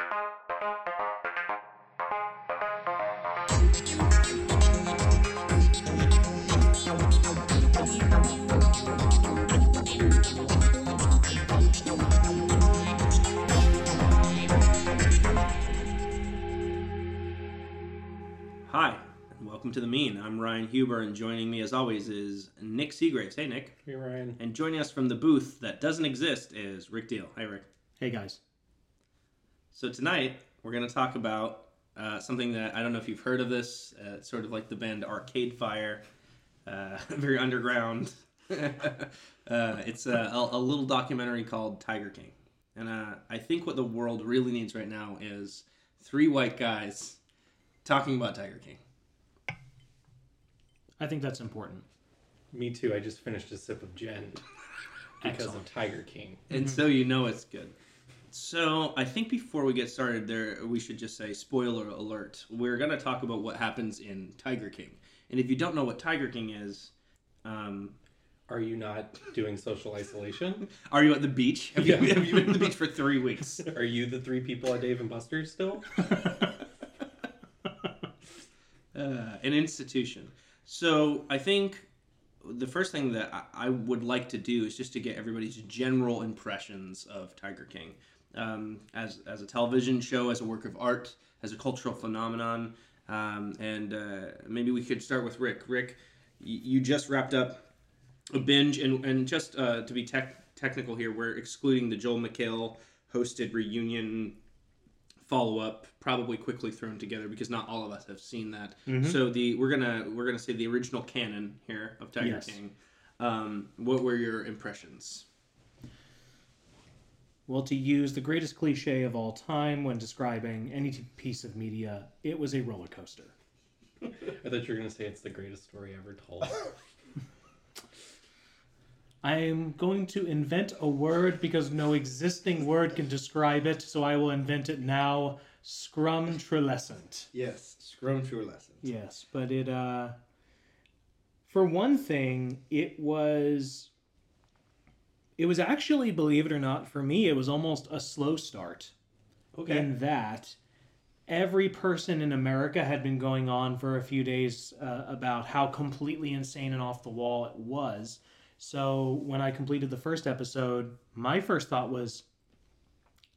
Hi, and welcome to The Mean. I'm Ryan Huber, and joining me as always is Nic Seagraves. Hey, Nic. Hey Ryan. And joining us from the booth that doesn't exist is Rick Deal. Hi, Rick. Hey guys. So tonight we're going to talk about uh, something that I don't know if you've heard of this. Uh, sort of like the band Arcade Fire, uh, very underground. uh, it's a, a, a little documentary called Tiger King, and uh, I think what the world really needs right now is three white guys talking about Tiger King. I think that's important. Me too. I just finished a sip of gin because Excellent. of Tiger King. and so you know it's good. So I think before we get started, there we should just say spoiler alert. We're gonna talk about what happens in Tiger King, and if you don't know what Tiger King is, um, Are you not doing social isolation? are you at the beach? Have, you, have you been at the beach for three weeks? Are you the three people at Dave and Buster's still? uh, an institution. So I think the first thing that I, I would like to do is just to get everybody's general impressions of Tiger King um, as as a television show, as a work of art, as a cultural phenomenon, um, and uh, maybe we could start with Rick. Rick, y- you just wrapped up a binge, and and just uh, to be tech technical here, we're excluding the Joel McHale hosted reunion follow up, probably quickly thrown together because not all of us have seen that. So the we're gonna we're gonna say the original canon here of Tiger Yes. King. Um, what were your impressions? Well, to use the greatest cliche of all time when describing any piece of media, it was a roller coaster. I thought you were going to say it's the greatest story ever told. I am going to invent a word because no existing word can describe it, so I will invent it now. Scrumtrulescent. Yes, Scrum True Yes, but it uh for one thing, it was it was actually, believe it or not, for me, it was almost a slow start. Okay. In that every person in America had been going on for a few days uh, about how completely insane and off the wall it was. So when I completed the first episode, my first thought was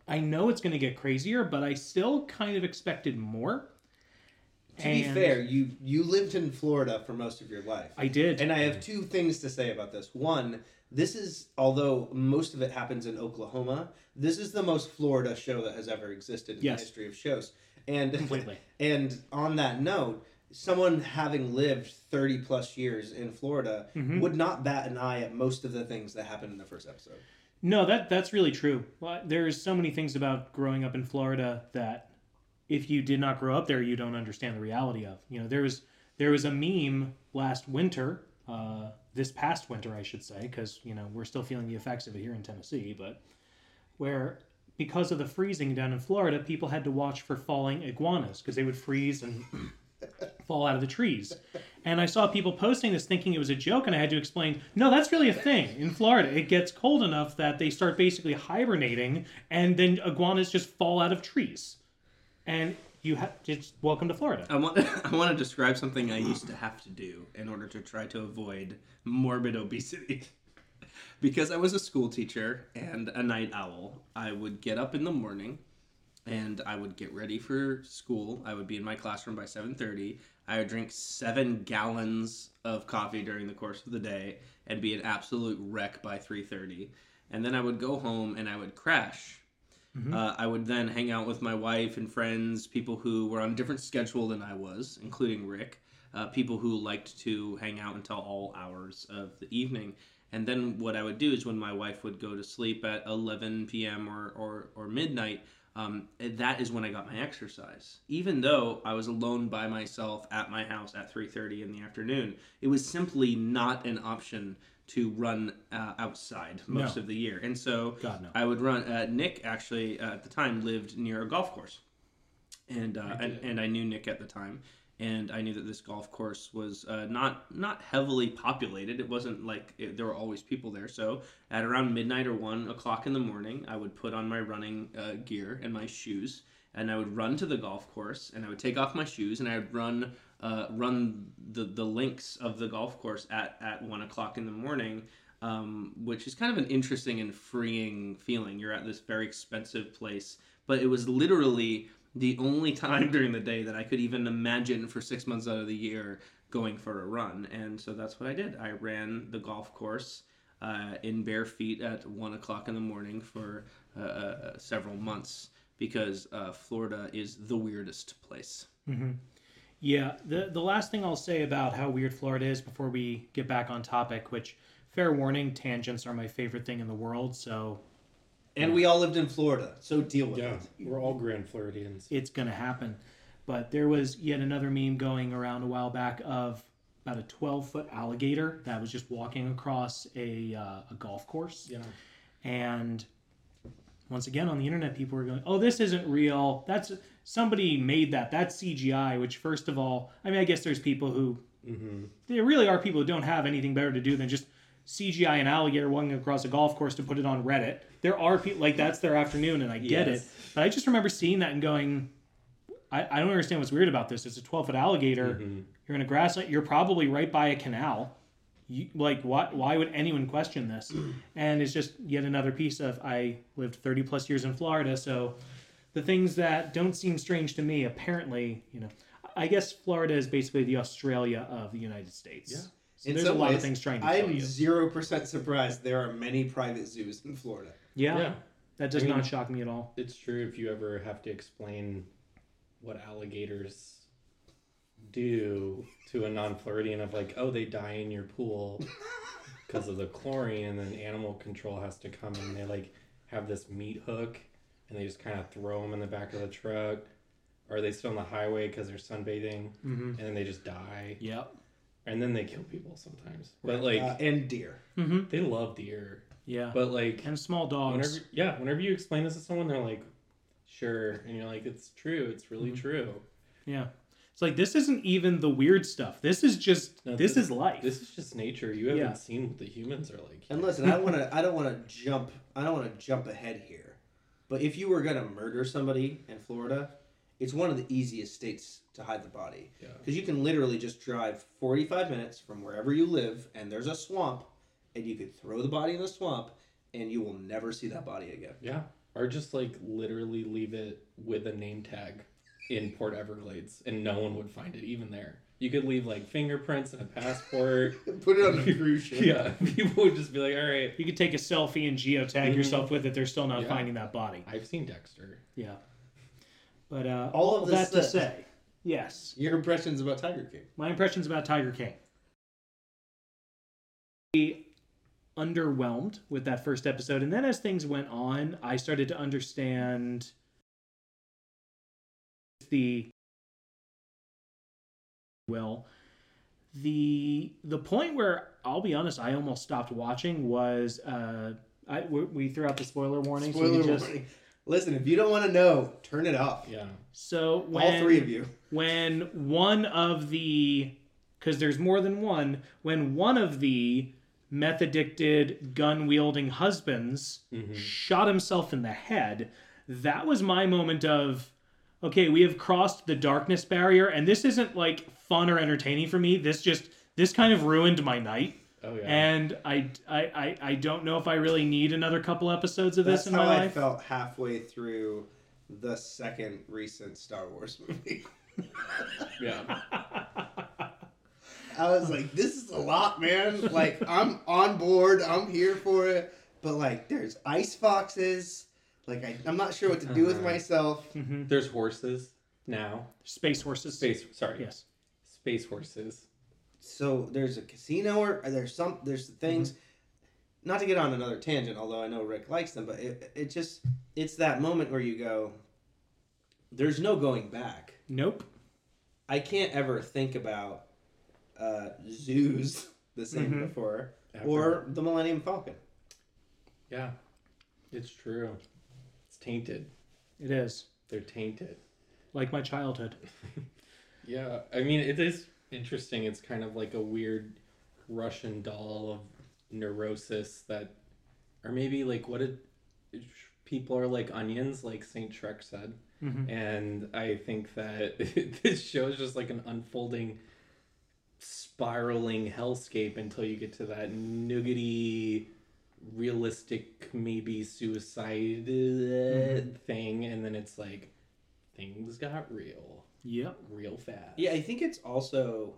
I know it's going to get crazier, but I still kind of expected more. To be fair, you you lived in Florida for most of your life. I did. and I have two things to say about this. One, this is although most of it happens in Oklahoma, this is the most Florida show that has ever existed in Yes. the history of shows. And Completely. And on that note, someone having lived 30 plus years in Florida Mhm. would not bat an eye at most of the things that happened in the first episode. No, that that's really true. Well, There's so many things about growing up in Florida that if you did not grow up there, you don't understand the reality of. You know, there was there was a meme last winter, uh, this past winter, I should say, because you know we're still feeling the effects of it here in Tennessee, but where because of the freezing down in Florida, people had to watch for falling iguanas because they would freeze and fall out of the trees. And I saw people posting this thinking it was a joke, and I had to explain, no, that's really a thing. In Florida, it gets cold enough that they start basically hibernating, and then iguanas just fall out of trees. And you have just welcome to Florida. I want I want to describe something I used to have to do in order to try to avoid morbid obesity. because I was a school teacher and a night owl, I would get up in the morning and I would get ready for school. I would be in my classroom by 7:30. I would drink 7 gallons of coffee during the course of the day and be an absolute wreck by 3:30. And then I would go home and I would crash uh, I would then hang out with my wife and friends, people who were on a different schedule than I was, including Rick, uh, people who liked to hang out until all hours of the evening. And then what I would do is when my wife would go to sleep at 11 p.m. or, or, or midnight, um, that is when I got my exercise. Even though I was alone by myself at my house at 3:30 in the afternoon, it was simply not an option to run uh, outside most No. of the year. And so God, no. I would run. Uh, Nic actually uh, at the time lived near a golf course, and uh, and, and I knew Nic at the time, and I knew that this golf course was uh, not not heavily populated. It wasn't like it, there were always people there. So at around midnight or one o'clock in the morning, I would put on my running uh, gear and my shoes, and I would run to the golf course, and I would take off my shoes, and I would run uh, run the the links of the golf course at at one o'clock in the morning. Um, which is kind of an interesting and freeing feeling. You're at this very expensive place, but it was literally the only time during the day that I could even imagine for six months out of the year going for a run. And so that's what I did. I ran the golf course uh, in bare feet at one o'clock in the morning for uh, uh, several months because uh, Florida is the weirdest place. Yeah, the the last thing I'll say about how weird Florida is before we get back on topic, which fair warning, tangents are my favorite thing in the world, so And we all lived in Florida, so deal with Yeah, it. we're all Grand Floridians. it's gonna happen. But there was yet another meme going around a while back of about a 12 foot alligator that was just walking across a uh, a golf course, Yeah, and once again on the internet, people were going, "Oh, this isn't real. That's somebody made that. That's CGI." Which, first of all, I mean, I guess there's people who hmm there really are people who don't have anything better to do than just CGI an alligator walking across a golf course to put it on Reddit. There are people like that's their afternoon, and I get Yes. it. But I just remember seeing that and going, I, I don't understand what's weird about this. It's a 12 foot alligator. You're in a grassland. You're probably right by a canal. You, like, why, why would anyone question this? And it's just yet another piece of I lived 30 plus years in Florida, so the things that don't seem strange to me apparently, you know, I guess Florida is basically the Australia of the United States. Yeah. So In there's a lot ways, of things trying to i'm zero percent surprised there are many private zoos in Florida. Yeah, yeah. that does I mean- not shock me at all. It's true if you ever have to explain what alligators do to a non-Floridian of like, oh, they die in your pool because of the chlorine, and then animal control has to come and they like have this meat hook, and they just kind of throw them in the back of the truck, or they sit on the highway because they're sunbathing, Mm-hmm. and then they just die, Yep. and then they kill people sometimes. But like, uh, and deer. Mm-hmm. they love deer, Yeah. but like, and small dogs. whenever yeah whenever you explain this to someone they're like sure and you're like it's true it's really Mhm. true Yeah. It's like this isn't even the weird stuff. This is just No, this this- is life. this is just nature you haven't Yeah. seen what the humans are like And listen, I want to. I don't want to jump. I don't want to jump ahead here. But if you were gonna murder somebody in Florida, it's one of the easiest states to hide the body. Yeah. Because you can literally just drive 45 minutes from wherever you live, and there's a swamp, and you could throw the body in the swamp, and you will never see that body again. yeah. Or just like literally leave it with a name tag in port everglades and no one would find it even there you could leave like fingerprints and a passport Put it on a cruise ship. yeah people would just be like all right you could take a selfie and geotag Mhm. yourself with it. They're still not Yeah. finding that body. i've seen dexter Yeah. But uh, All all, of of this that to say, yes, Your impressions about Tiger King? my impressions about Tiger King. We Underwhelmed with that first episode, and then as things went on, I started to understand the well the the point where I'll be honest, I almost stopped watching was uh, I we, we threw out the spoiler warning. so we Spoiler just, warning. Listen, if you don't want to know, turn it off. yeah So when, All three of you. when one of the because there's more than one when one of the meth addicted gun wielding husbands Mhm. shot himself in the head that was my moment of okay we have crossed the darkness barrier and this isn't like fun or entertaining for me this just this kind of ruined my night oh yeah and I, I i i don't know if i really need another couple episodes of this That's in how my I felt halfway through the second recent Star Wars movie. yeah I was like, this is a lot, man. Like, I'm on board. I'm here for it. But, like, there's ice foxes. Like, I, I'm not sure what to do with Uh-huh. myself. Mhm. there's horses now space horses space sorry yes space horses So, there's a casino, or or there's some, there's things. Not to get on another tangent, although I know Rick likes them, but it, it just, it's that moment where you go, there's no going back. nope I can't ever think about uh, zoos the same Mhm. before, After- or the Millennium Falcon. Yeah, it's true. It's tainted. it is They're tainted. like my childhood. Yeah, I mean it is interesting. It's kind of like a weird Russian doll of neurosis that, or maybe like what it, people are like onions, like Saint Shrek said, Mhm. and I think that this show is just like an unfolding, spiraling hellscape until you get to that nuggety realistic maybe suicide uh, thing, and then it's like things got real Yep. real fast. Yeah, I think it's also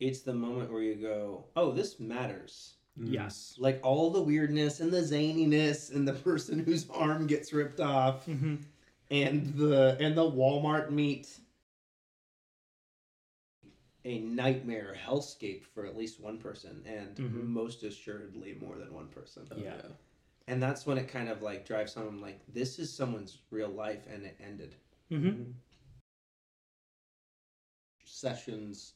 it's the moment where you go, "Oh, this matters." Mm. Yes. Like all the weirdness and the zaniness and the person whose arm gets ripped off hmm and the and the Walmart meet a nightmare hellscape for at least one person and Mhm. most assuredly more than one person. Yeah. And that's when it kind of like drives home like this is someone's real life and it ended. hmm Sessions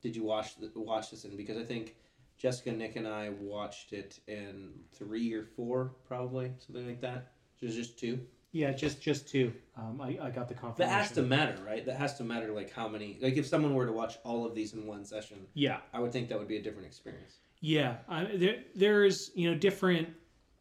did you watch the, watch this in because I think Jessica, Nic, and I watched it in three or four, probably something like that. So just two. Yeah, just just two. Um, I, I got the confirmation. That has to matter, right? That has to matter. Like how many? Like if someone were to watch all of these in one session, Yeah, I would think that would be a different experience. yeah. I, there, there's you know different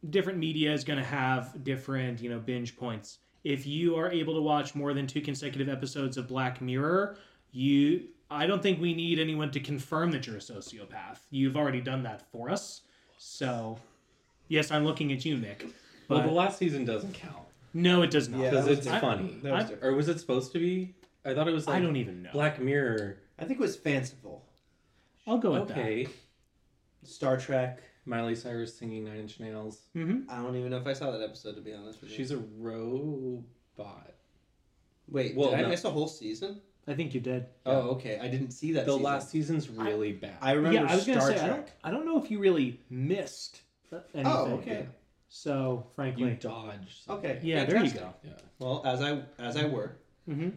different media is going to have different you know binge points. If you are able to watch more than two consecutive episodes of Black Mirror, you I don't think we need anyone to confirm that you're a sociopath. You've already done that for us. So, yes, I'm looking at you, Nic. But Well, the last season doesn't count no, it does not. Yeah, because that was it's different. funny. That was I- Or was it supposed to be? I thought it was like I don't even know. Black Mirror. I think it was fanciful. I'll go with that. Okay, Star Trek. Miley Cyrus singing Nine Inch Nails. that. hmm I don't even know if I saw that episode to be honest with you. She's a robot. Wait, Well, did I no. miss a whole season? I think you did. Oh, okay. I didn't see that. The season. last season's really bad. I remember yeah, I was Star gonna say Trek. I don't, I don't know if you really missed anything. Oh, okay. So frankly, you dodged. something. Okay. yeah, there you fantastic. go. Yeah. Well, as I as I were. hmm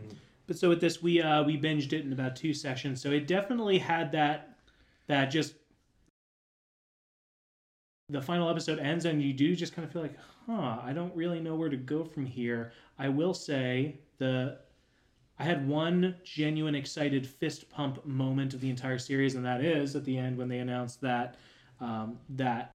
But so with this, we uh, we binged it in about two sessions. So it definitely had that that just the final episode ends and you do just kind of feel like, huh, I don't really know where to go from here. I will say the I had one genuine excited fist pump moment of the entire series, and that is at the end when they announced that um, that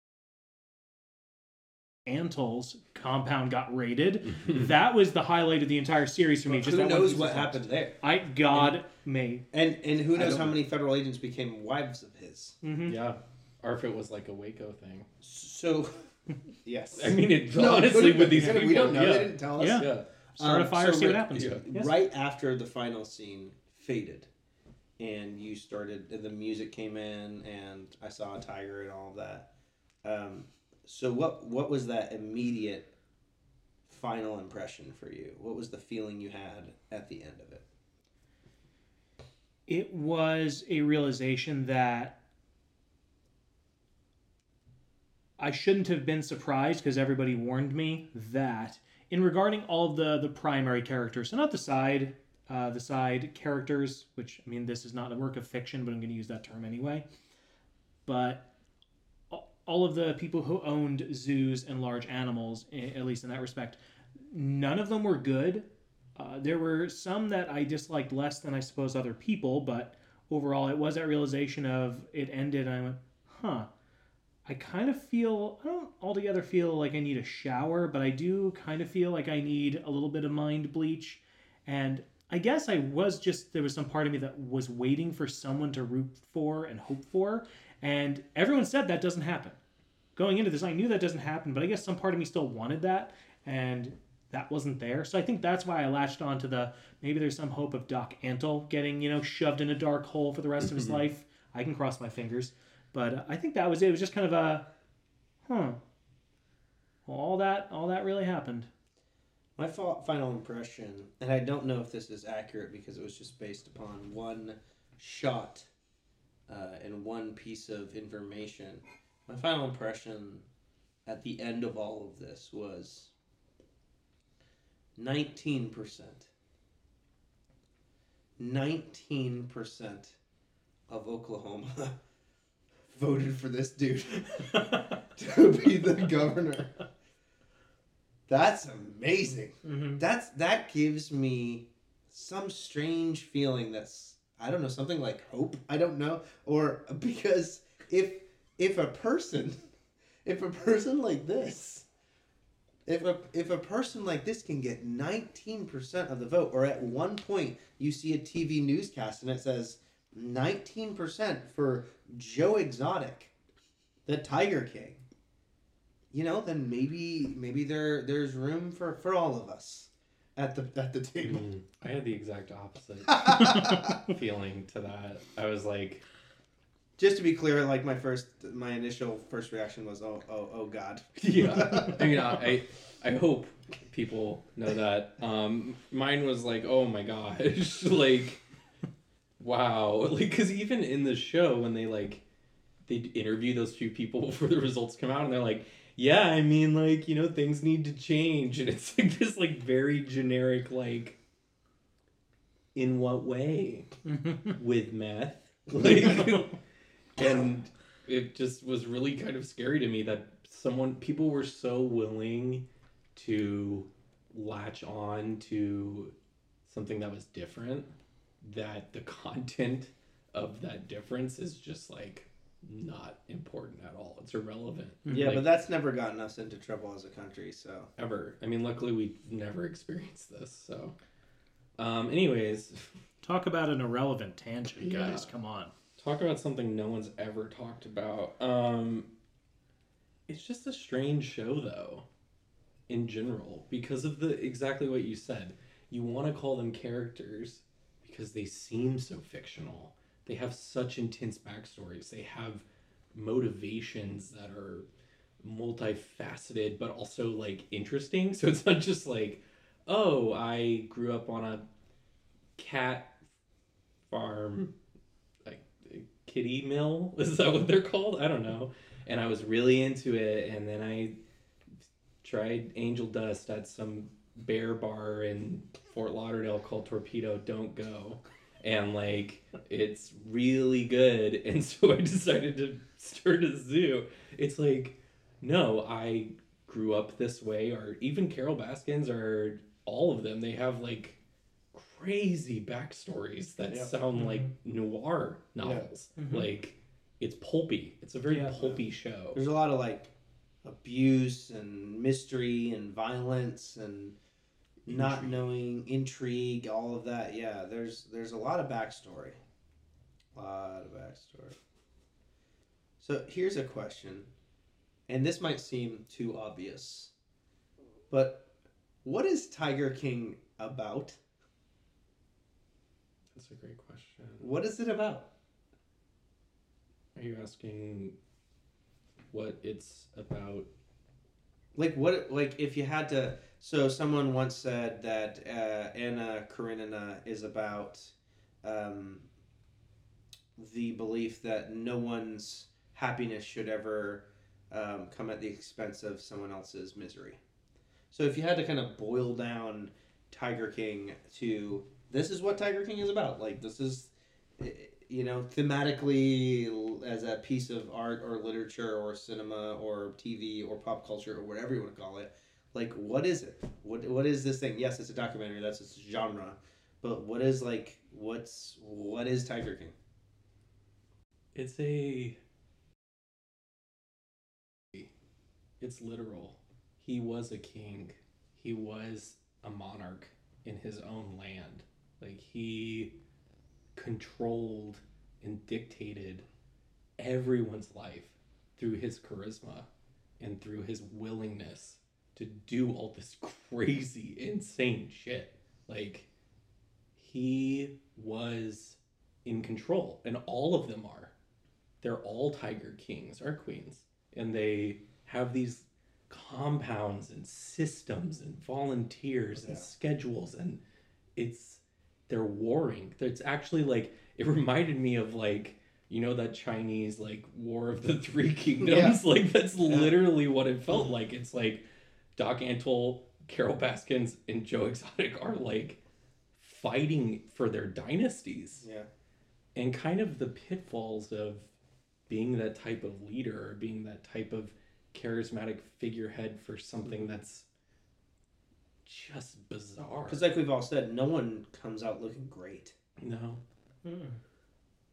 Antle's compound got raided. that was the highlight of the entire series for me. Just who that one knows what of text. happened there? I God may. And and who knows how know. many federal agents became wives of his? hmm Yeah. Or if it was like a Waco thing. So, yes. I mean, it No, honestly with these people. we don't know. Yeah. They didn't tell us. Yeah. yeah. Start a Um, fire, so see what happens. yeah. Yes. Right after the final scene faded, and you started, the music came in, and I saw a tiger and all of that. Um, so what what was that immediate final impression for you? What was the feeling you had at the end of it? It was a realization that I shouldn't have been surprised because everybody warned me that in regarding all of the the primary characters, so not the side uh, the side characters, which I mean this is not a work of fiction, but I'm going to use that term anyway. But all of the people who owned zoos and large animals, at least in that respect, none of them were good. Uh, there were some that I disliked less than I suppose other people, but overall, it was that realization of it ended, and I went, huh. I kind of feel, I don't altogether feel like I need a shower, but I do kind of feel like I need a little bit of mind bleach. And I guess I was just, there was some part of me that was waiting for someone to root for and hope for. And everyone said that doesn't happen. Going into this, I knew that doesn't happen, but I guess some part of me still wanted that. And that wasn't there. So I think that's why I latched on to the maybe there's some hope of Doc Antle getting, you know, shoved in a dark hole for the rest of his mm-hmm. life. I can cross my fingers. But uh, I think that was it. It was just kind of a, huh. Well, all that, all that really happened. My final impression, and I don't know if this is accurate because it was just based upon one shot uh, and one piece of information. My final impression at the end of all of this was 19%. 19% of Oklahoma voted for this dude to be the governor. That's amazing. hmm That's that gives me some strange feeling that's I don't know something like hope. I don't know or because if if a person if a person like this if a if a person like this can get 19% of the vote or at one point you see a TV newscast and it says 19% for Joe Exotic the Tiger King you know then maybe maybe there there's room for for all of us at the at the table Mm, I had the exact opposite feeling to that. I was like, just to be clear like my first my initial first reaction was oh oh oh god yeah. I mean, I I hope people know that. Um, mine was like, oh my gosh, like, wow, like because even in the show when they like they interview those few people before the results come out, and they're like. Yeah, I mean, like you know, things need to change, and it's like this, like very generic, like, in what way? with meth. Like, and it just was really kind of scary to me that someone, people were so willing to latch on to something that was different that the content of that difference is just like not important at all. It's irrelevant. yeah Like, but that's never gotten us into trouble as a country so ever. I mean, luckily we never experienced this. So, um, anyways, Talk about an irrelevant tangent, Yeah. guys. Come on. talk about something no one's ever talked about. Um, it's just a strange show, though, in general, because of the exactly what you said. You want to call them characters because they seem so fictional. They have such intense backstories. They have motivations that are multifaceted, but also like interesting. So it's not just like, oh, I grew up on a cat farm hmm. like kitty mill is that what they're called i don't know and i was really into it and then i tried angel dust at some bear bar in fort lauderdale called torpedo don't go and like it's really good and so i decided to start a zoo it's like no i grew up this way or even carol baskins or all of them they have like crazy backstories that Yeah. sound like noir novels. Mhm. Like it's pulpy. It's a very Yeah. pulpy show. There's a lot of like abuse and mystery and violence and not Intrigue. knowing intrigue, all of that. Yeah, there's there's a lot of backstory. A lot of backstory. So here's a question, and this might seem too obvious, but what is Tiger King about? That's a great question. What is it about? Are you asking what it's about? Like what? Like if you had to. So someone once said that uh, Anna Karenina is about um, the belief that no one's happiness should ever um, come at the expense of someone else's misery. So if you had to kind of boil down Tiger King to this is what Tiger King is about. Like this is, eh, you know, thematically as a piece of art or literature or cinema or TV or pop culture or whatever you want to call it. Like what is it? What what is this thing? Yes, it's a documentary. That's its genre. But what is like what's what is Tiger King? It's a it's literal. He was a king. He was a monarch in his own land. Like he controlled and dictated everyone's life through his charisma and through his willingness to do all this crazy insane shit. Like he was in control and all of them are. They're all tiger kings or queens. And they have these compounds and systems and volunteers and schedules and it's they're warring. It's actually like it reminded me of like you know that chinese like war of the three kingdoms? Like that's literally what it felt like. It's like doc antle carol baskins and joe exotic are like fighting for their dynasties Yeah. and kind of the pitfalls of being that type of leader or being that type of charismatic figurehead for something that's just bizarre. Because, like we've all said, no one comes out looking great. no. Mm.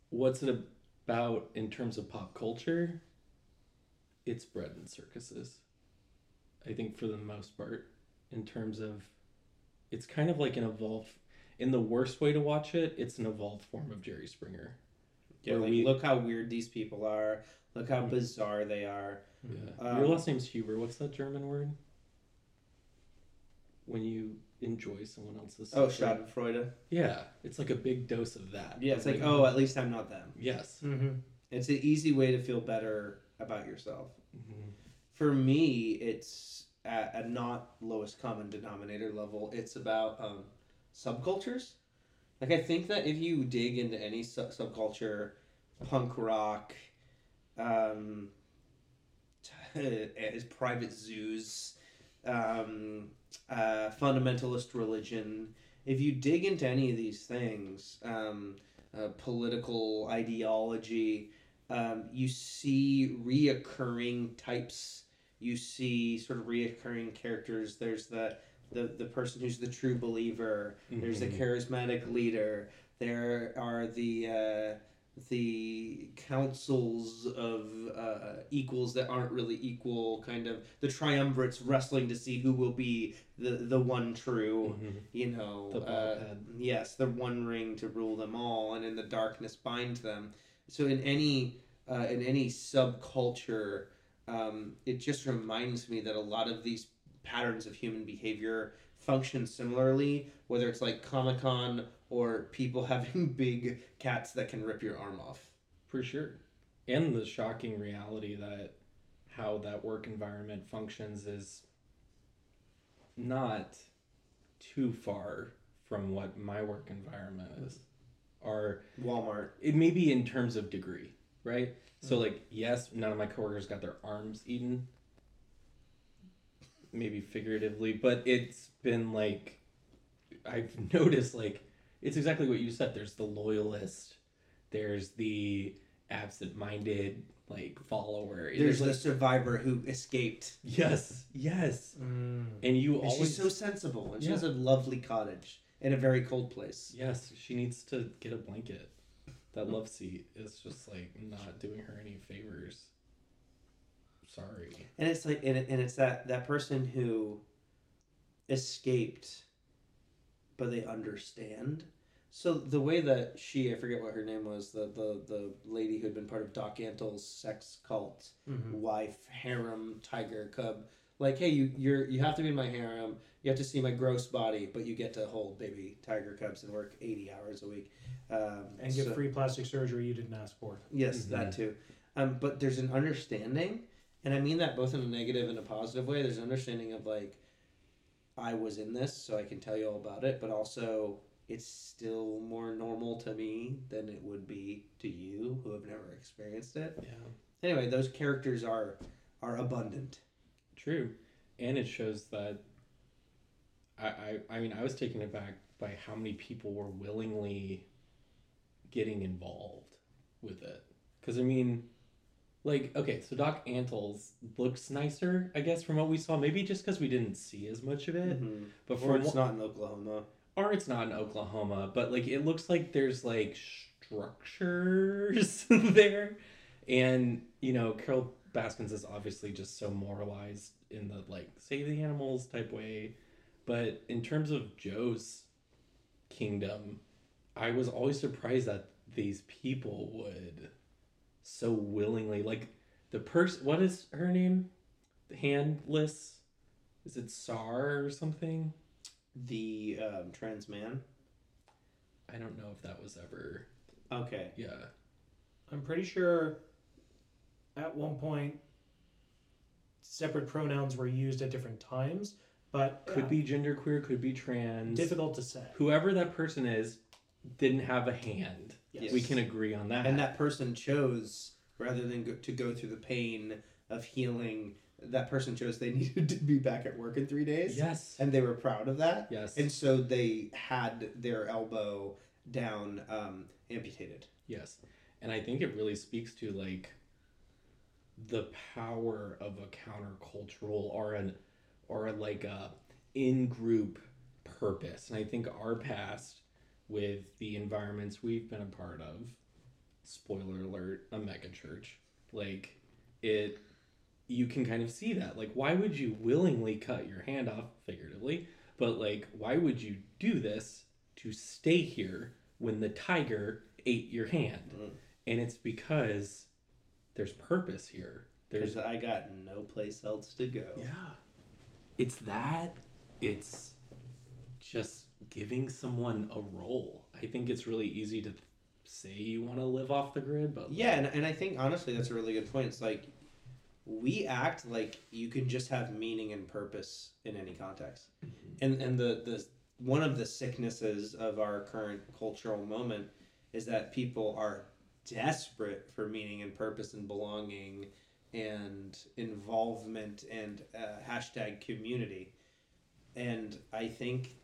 What's it about in terms of pop culture? It's bread and circuses. I think for the most part, in terms of, it's kind of like an evolved. In the worst way to watch it, it's an evolved form of Jerry Springer. Yeah, like we- look how weird these people are. Look how Mm. bizarre they are. Yeah. Um, Your last name's Huber. What's that German word? When you enjoy someone else's. Oh. Schadenfreude. Yeah, it's like a big dose of that. Yeah, it's like, Like, oh, at least I'm not them. Yes. Mm-hmm. It's an easy way to feel better about yourself. Mhm. For me, it's at a not lowest common denominator level. It's about um, subcultures. Like I think that if you dig into any sub- subculture, punk rock, um, is private zoos, um, uh, fundamentalist religion. If you dig into any of these things, um, uh, political ideology, um, you see reoccurring types. You see sort of reoccurring characters. There's the the, the person who's the true believer. There's the Mhm. charismatic leader. There are the uh, the councils of uh, equals that aren't really equal. Kind of the triumvirates wrestling to see who will be the the one true. Mhm. You know, The uh, yes, the one ring to rule them all, and in the darkness bind them. So in any uh, in any subculture, um, it just reminds me that a lot of these patterns of human behavior function similarly, whether it's like Comic Con or people having big cats that can rip your arm off. For sure. And the shocking reality that how that work environment functions is not too far from what my work environment is. Or Walmart. it may be in terms of degree, right? So like yes, none of my coworkers got their arms eaten. Maybe figuratively, but it's been like I've noticed like it's exactly what you said. There's the loyalist, there's the absent-minded like follower. There's like the survivor who escaped. yes, yes, Mm. and you And always she's so sensible, and she has a lovely cottage in a very cold place. yes. She needs to get a blanket. That love seat is just like not doing her any favors. Sorry. and it's like and, it, and it's that that person who escaped but they understand so the way that she i forget what her name was the the, the lady who had been part of doc antle's sex cult Mhm. wife harem tiger cub like hey you you're you have to be in my harem you have to see my gross body but you get to hold baby tiger cubs and work 80 hours a week um, And get so- free plastic surgery you didn't ask for. Yes, that too. Um, but there's an understanding, and I mean that both in a negative and a positive way. There's an understanding of like, I was in this, so I can tell you all about it, but also it's still more normal to me than it would be to you who have never experienced it. Yeah. Anyway, those characters are are abundant. True, and it shows that. I, I I mean I was taken aback by how many people were willingly getting involved with it. Because I mean, like okay, so Doc Antles looks nicer, I guess, from what we saw. Maybe just because we didn't see as much of it, Mhm. but Or it's not in Oklahoma. or it's not in Oklahoma, but like it looks like there's like structures there. And, you know, Carol Baskins is obviously just so moralized in the like save the animals type way. But in terms of Joe's kingdom, I was always surprised that these people would so willingly like the person what is her name? The Handless? Is it Sar or something? The um, trans man. I don't know if that was ever. Okay. Yeah. I'm pretty sure at one point separate pronouns were used at different times, but Could be genderqueer, could be trans. difficult to say. Whoever that person is didn't have a hand. Yes. We can agree on that. and that person chose rather than go, to go through the pain of healing that person chose they needed to be back at work in three days Yes. and they were proud of that Yes. and so they had their elbow down um, amputated Yes. And I think it really speaks to like the power of a countercultural or an or like a in group purpose. And I think our past with the environments we've been a part of, spoiler alert, a mega church, like it you can kind of see that. Like why would you willingly cut your hand off figuratively, but like why would you do this to stay here when the tiger ate your hand? Mm. And it's because there's purpose here. There's I got no place else to go. yeah. It's that. It's just giving someone a role. I think it's really easy to say you want to live off the grid, but Yeah, and, and I think honestly that's a really good point. It's like we act like you can just have meaning and purpose in any context. Mm-hmm. And and the, the one of the sicknesses of our current cultural moment is that people are desperate for meaning and purpose and belonging and involvement and uh, hashtag community. And I think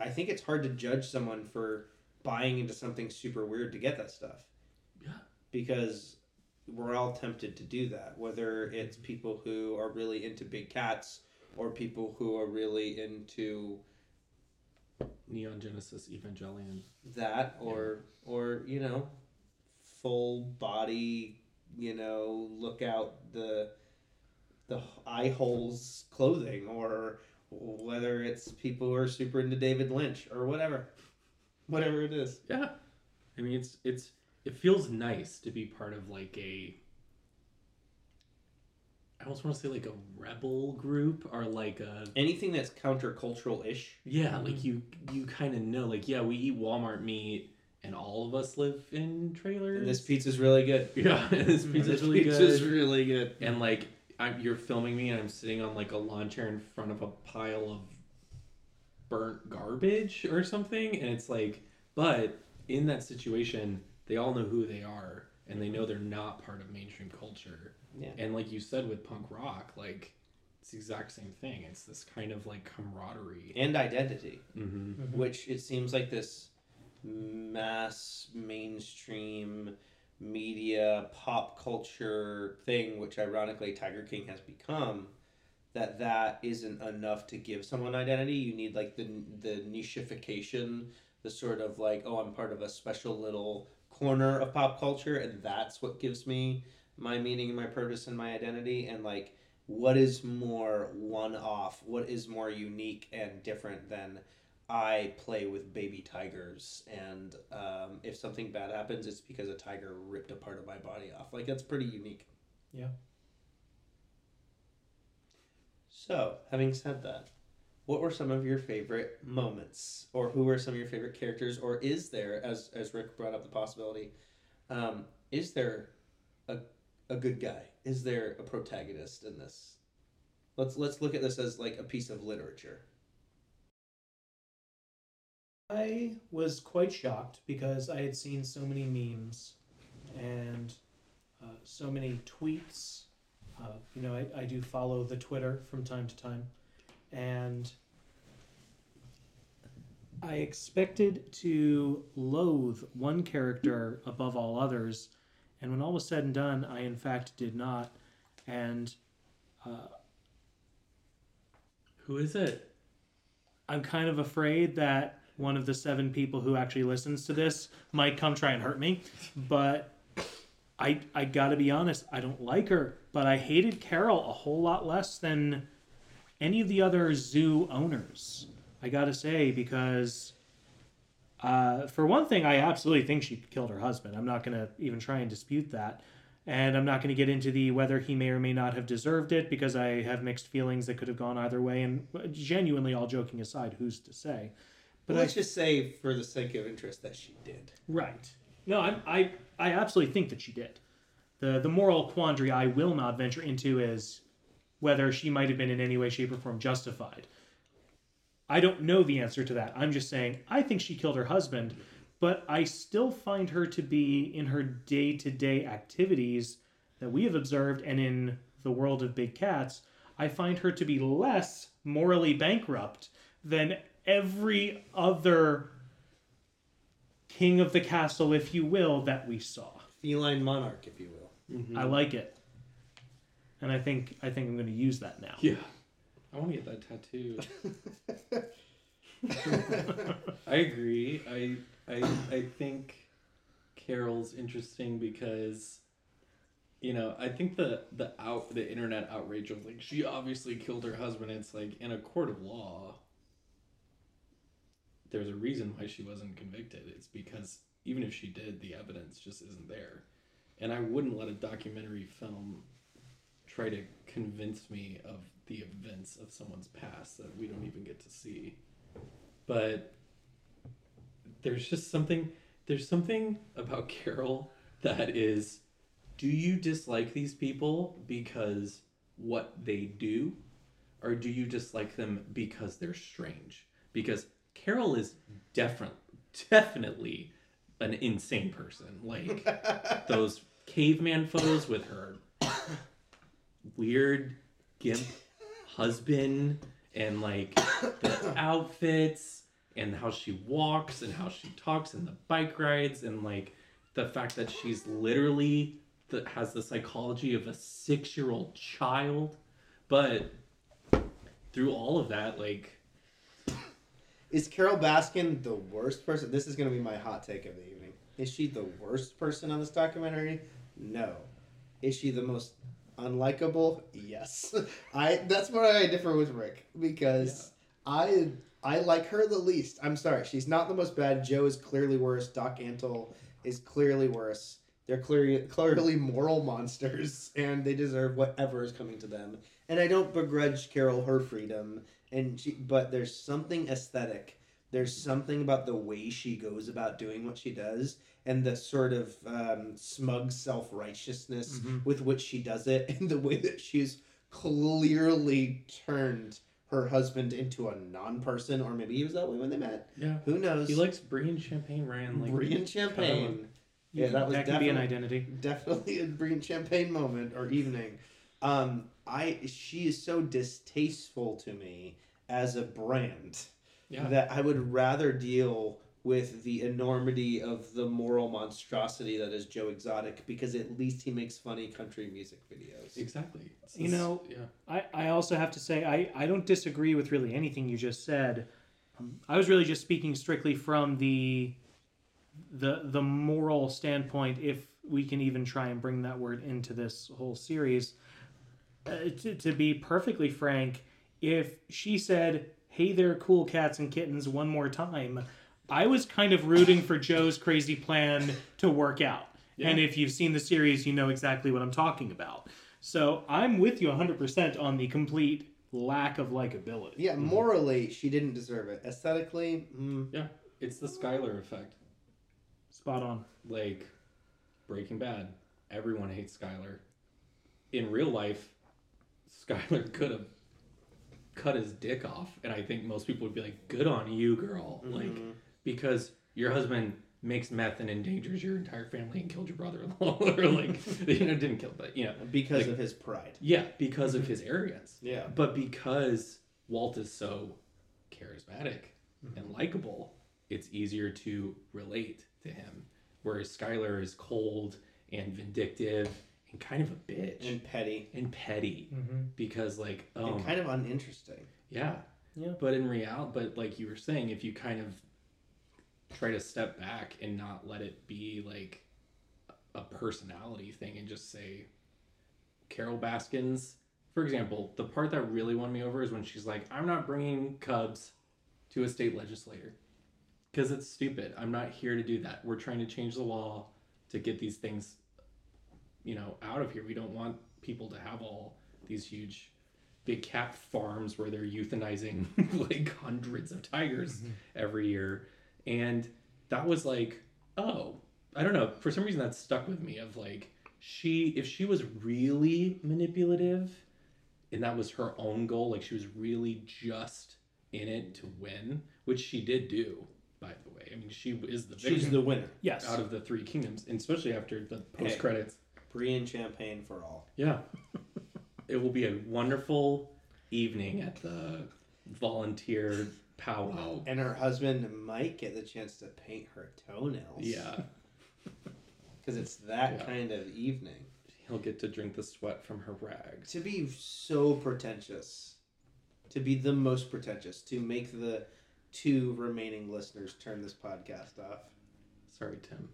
I think it's hard to judge someone for buying into something super weird to get that stuff yeah. because we're all tempted to do that whether it's people who are really into big cats or people who are really into Neon Genesis Evangelion. that or or you know full body you know look out the the eye holes clothing or whether it's people who are super into David Lynch or whatever whatever it is Yeah. I mean, it's it's it feels nice to be part of like a. I almost want to say like a rebel group or like a anything that's countercultural ish yeah like mm-hmm. you you kind of know like yeah we eat Walmart meat and all of us live in trailers. and this pizza's really good yeah, this pizza's This really pizza's good. really good and like I'm, you're filming me and i'm sitting on like a lawn chair in front of a pile of burnt garbage or something and it's like but in that situation they all know who they are and they know they're not part of mainstream culture Yeah. and like you said with punk rock like it's the exact same thing it's this kind of like camaraderie and identity mm-hmm. which it seems like this mass mainstream media pop culture thing which ironically tiger king has become that that isn't enough to give someone identity. You need like the the nicheification the sort of like oh i'm part of a special little corner of pop culture and that's what gives me my meaning and my purpose and my identity. And like what is more one off what is more unique and different than I play with baby tigers, and um, if something bad happens, it's because a tiger ripped a part of my body off. Like that's pretty unique. Yeah. So, having said that, what were some of your favorite moments, or who were some of your favorite characters, or is there, as as Rick brought up the possibility, um, is there a a good guy? Is there a protagonist in this? Let's let's look at this as like a piece of literature. I was quite shocked because I had seen so many memes and uh, so many tweets. Uh, you know, I, I do follow the Twitter from time to time. And I expected to loathe one character above all others. And when all was said and done, I in fact did not. And uh, who is it I'm kind of afraid that one of the seven people who actually listens to this might come try and hurt me. But I I gotta be honest, I don't like her. But I hated Carol a whole lot less than any of the other zoo owners. I gotta say because. Uh, for one thing, I absolutely think she killed her husband. I'm not going to even try and dispute that. And I'm not going to get into the whether he may or may not have deserved it because I have mixed feelings that could have gone either way. And genuinely, all joking aside, who's to say? But let's just say, for the sake of interest, that she did. right. No, I, I, I absolutely think that she did. The, the moral quandary I will not venture into is whether she might have been in any way, shape, or form justified. I don't know the answer to that. I'm just saying I think she killed her husband, but I still find her to be in her day to day activities that we have observed and in the world of big cats, I find her to be less morally bankrupt than every other king of the castle, if you will, that we saw. Feline monarch, if you will. Mm-hmm. I like it. And I think I think I'm going to use that now. yeah I want to get that tattoo. I agree. I I I think Carol's interesting because you know, I think the the out the internet outrage of like she obviously killed her husband, it's like in a court of law there's a reason why she wasn't convicted. It's because even if she did, the evidence just isn't there. And I wouldn't let a documentary film try to convince me of the events of someone's past that we don't even get to see. But there's just something there's something about Carole that is do you dislike these people because what they do or do you dislike them because they're strange? Because Carole is definitely definitely an insane person. Like those caveman photos with her weird gimp husband and like the outfits and how she walks and how she talks and the bike rides and like the fact that she's literally that has the psychology of a six year old child but through all of that like Is Carole Baskin the worst person? This is going to be my hot take of the evening. Is she the worst person on this documentary? No. Is she the most unlikable? Yes. I. That's where I differ with Rick because I I like her the least. I'm sorry, she's not the most bad. Joe is clearly worse. Doc Antle is clearly worse. They're clearly clearly moral monsters, and they deserve whatever is coming to them. And I don't begrudge Carole her freedom, and she, but there's something aesthetic. There's something about the way she goes about doing what she does, and the sort of um, smug self righteousness Mhm. with which she does it, and the way that she's clearly turned her husband into a non-person, or maybe he was that way when they met. yeah Who knows? he likes brie and champagne ryan like Brie and champagne. Yeah, that was that could be an definitely- identity. definitely a Brie and champagne moment or evening. Um, I she is so distasteful to me as a brand yeah that I would rather deal with the enormity of the moral monstrosity that is Joe Exotic because at least he makes funny country music videos. exactly It's You know- yeah I, I also have to say I, I don't disagree with really anything you just said. I was really just speaking strictly from the the the moral standpoint, if we can even try and bring that word into this whole series. Uh, to, to be perfectly frank, if she said, "Hey there, cool cats and kittens," one more time, I was kind of rooting for Joe's crazy plan to work out. Yeah. And if you've seen the series, you know exactly what I'm talking about. So I'm with you 100% on the complete lack of likability. Yeah, morally she didn't deserve it. Aesthetically, mm, yeah it's the Skyler effect Spot on. like Breaking Bad. Everyone hates Skyler. In real life, Skyler could have cut his dick off, and I think most people would be like, "Good on you, girl!" Like mhm. because your husband makes meth and endangers your entire family and killed your brother-in-law, or like you know didn't kill, but you know, because like- of his pride. yeah, because of his arrogance. Yeah. But because Walt is so charismatic and likable, it's easier to relate to him. Whereas Skyler is cold and vindictive and kind of a bitch And petty. and petty Mm-hmm. because like oh and kind of uninteresting. yeah Yeah. but in real but like you were saying if you kind of try to step back and not let it be like a personality thing and just say Carole Baskins for example the part that really won me over is when she's like I'm not bringing Cubs to a state legislator because it's stupid I'm not here to do that we're trying to change the law to get these things you know out of here. We don't want people to have all these huge big cat farms where they're euthanizing like hundreds of tigers mm-hmm. every year. And that was like oh i don't know. For some reason that stuck with me of like she if she was really manipulative and that was her own goal like she was really just in it to win which she did do by the way. I mean she is the She's victim the winner. Yes. out of the three kingdoms and especially after the post credits Brie and champagne for all. yeah. it will be a wonderful evening at the volunteer powwow. And her husband might get the chance to paint her toenails. Yeah. Because it's that Yeah. kind of evening. He'll get to drink the sweat from her rags. To be so pretentious, to be the most pretentious, to make the two remaining listeners turn this podcast off. Sorry, Tim.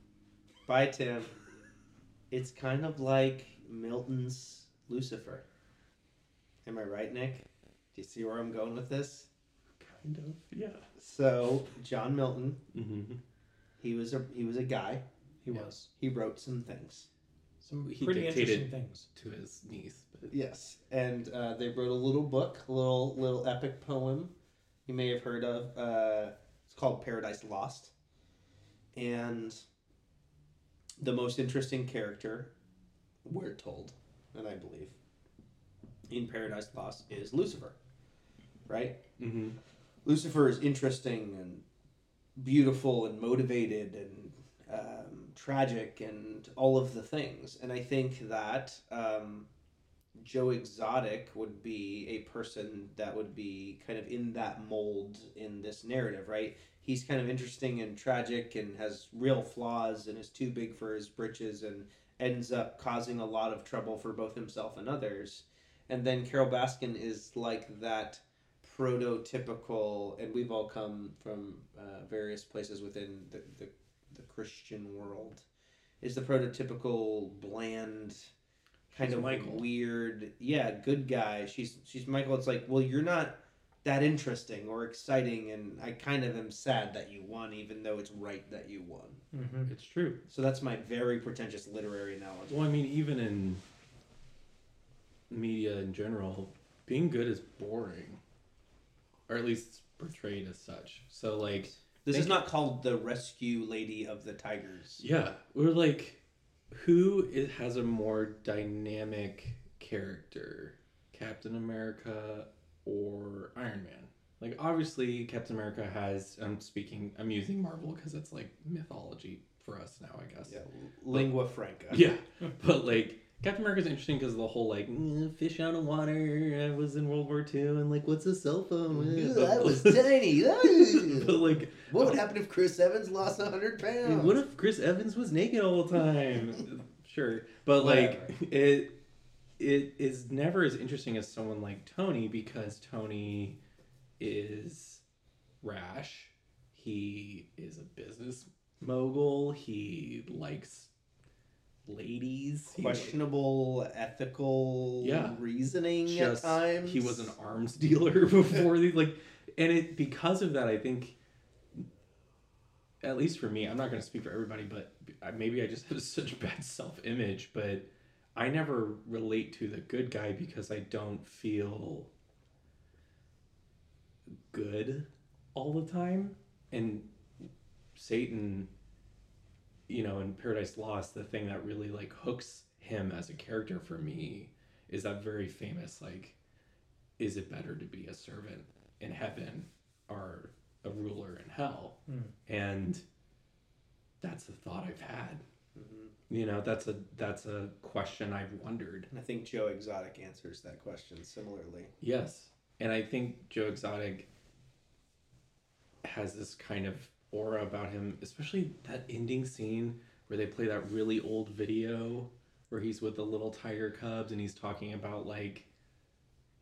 Bye, Tim. It's kind of like Milton's Lucifer. Am I right, Nic? Do you see where I'm going with this? Kind of. Yeah. So John Milton, Mm-hmm. he was a he was a guy. He Yeah. was He wrote some things. some He pretty interesting things. To his niece, but Yes, and uh, they wrote a little book, a little little epic poem. You may have heard of. Uh, it's called Paradise Lost, and the most interesting character, we're told, and I believe, in Paradise Lost is Lucifer, right? mm-hmm. Lucifer is interesting and beautiful and motivated and um, tragic and all of the things. And I think that um, Joe Exotic would be a person that would be kind of in that mold in this narrative, right? He's kind of interesting and tragic and has real flaws and is too big for his britches and ends up causing a lot of trouble for both himself and others. And then Carole Baskin is like that prototypical, and we've all come from uh, various places within the, the, the Christian world, is the prototypical bland, kind She's of Michael. weird, yeah, good guy. She's she's Michael. It's like, well, you're not that interesting or exciting, and I kind of am sad that you won, even though it's right that you won. Mm-hmm. it's true. So that's my very pretentious literary analogy. Well, I mean, even in media in general, being good is boring, or at least portrayed as such. So, like, This is not called the Rescue Lady of the Tigers. yeah, we're like, who is, has a more dynamic character, Captain America or Iron Man? Like, obviously, Captain America has. I'm speaking. I'm using Marvel because it's like mythology for us now, I guess. Yeah, lingua franca. Yeah, but like Captain America's interesting because the whole like "Mm, fish out of water. I was in World War II, and like, what's a cell phone? Ooh, I was tiny. But like, what would happen if Chris Evans lost hundred pounds? what if Chris Evans was naked all the time? sure, but like it, it is never as interesting as someone like Tony because Tony is rash. He is a business mogul. He likes ladies. He- questionable ethical Yeah. reasoning just at times? he was an arms dealer before the like and it because of that i think at least for me i'm not going to speak for everybody but maybe i just have such a bad self-image but i never relate to the good guy because i don't feel good all the time. And satan you know in paradise lost the thing that really like hooks him as a character for me is that very famous like is it better to be a servant in heaven or a ruler in hell Hmm. and that's a thought i've had Mhm. You know that's a that's a question i've wondered And I think Joe Exotic answers that question similarly. yes and i think joe exotic has this kind of aura about him especially that ending scene where they play that really old video where he's with the little tiger cubs and he's talking about like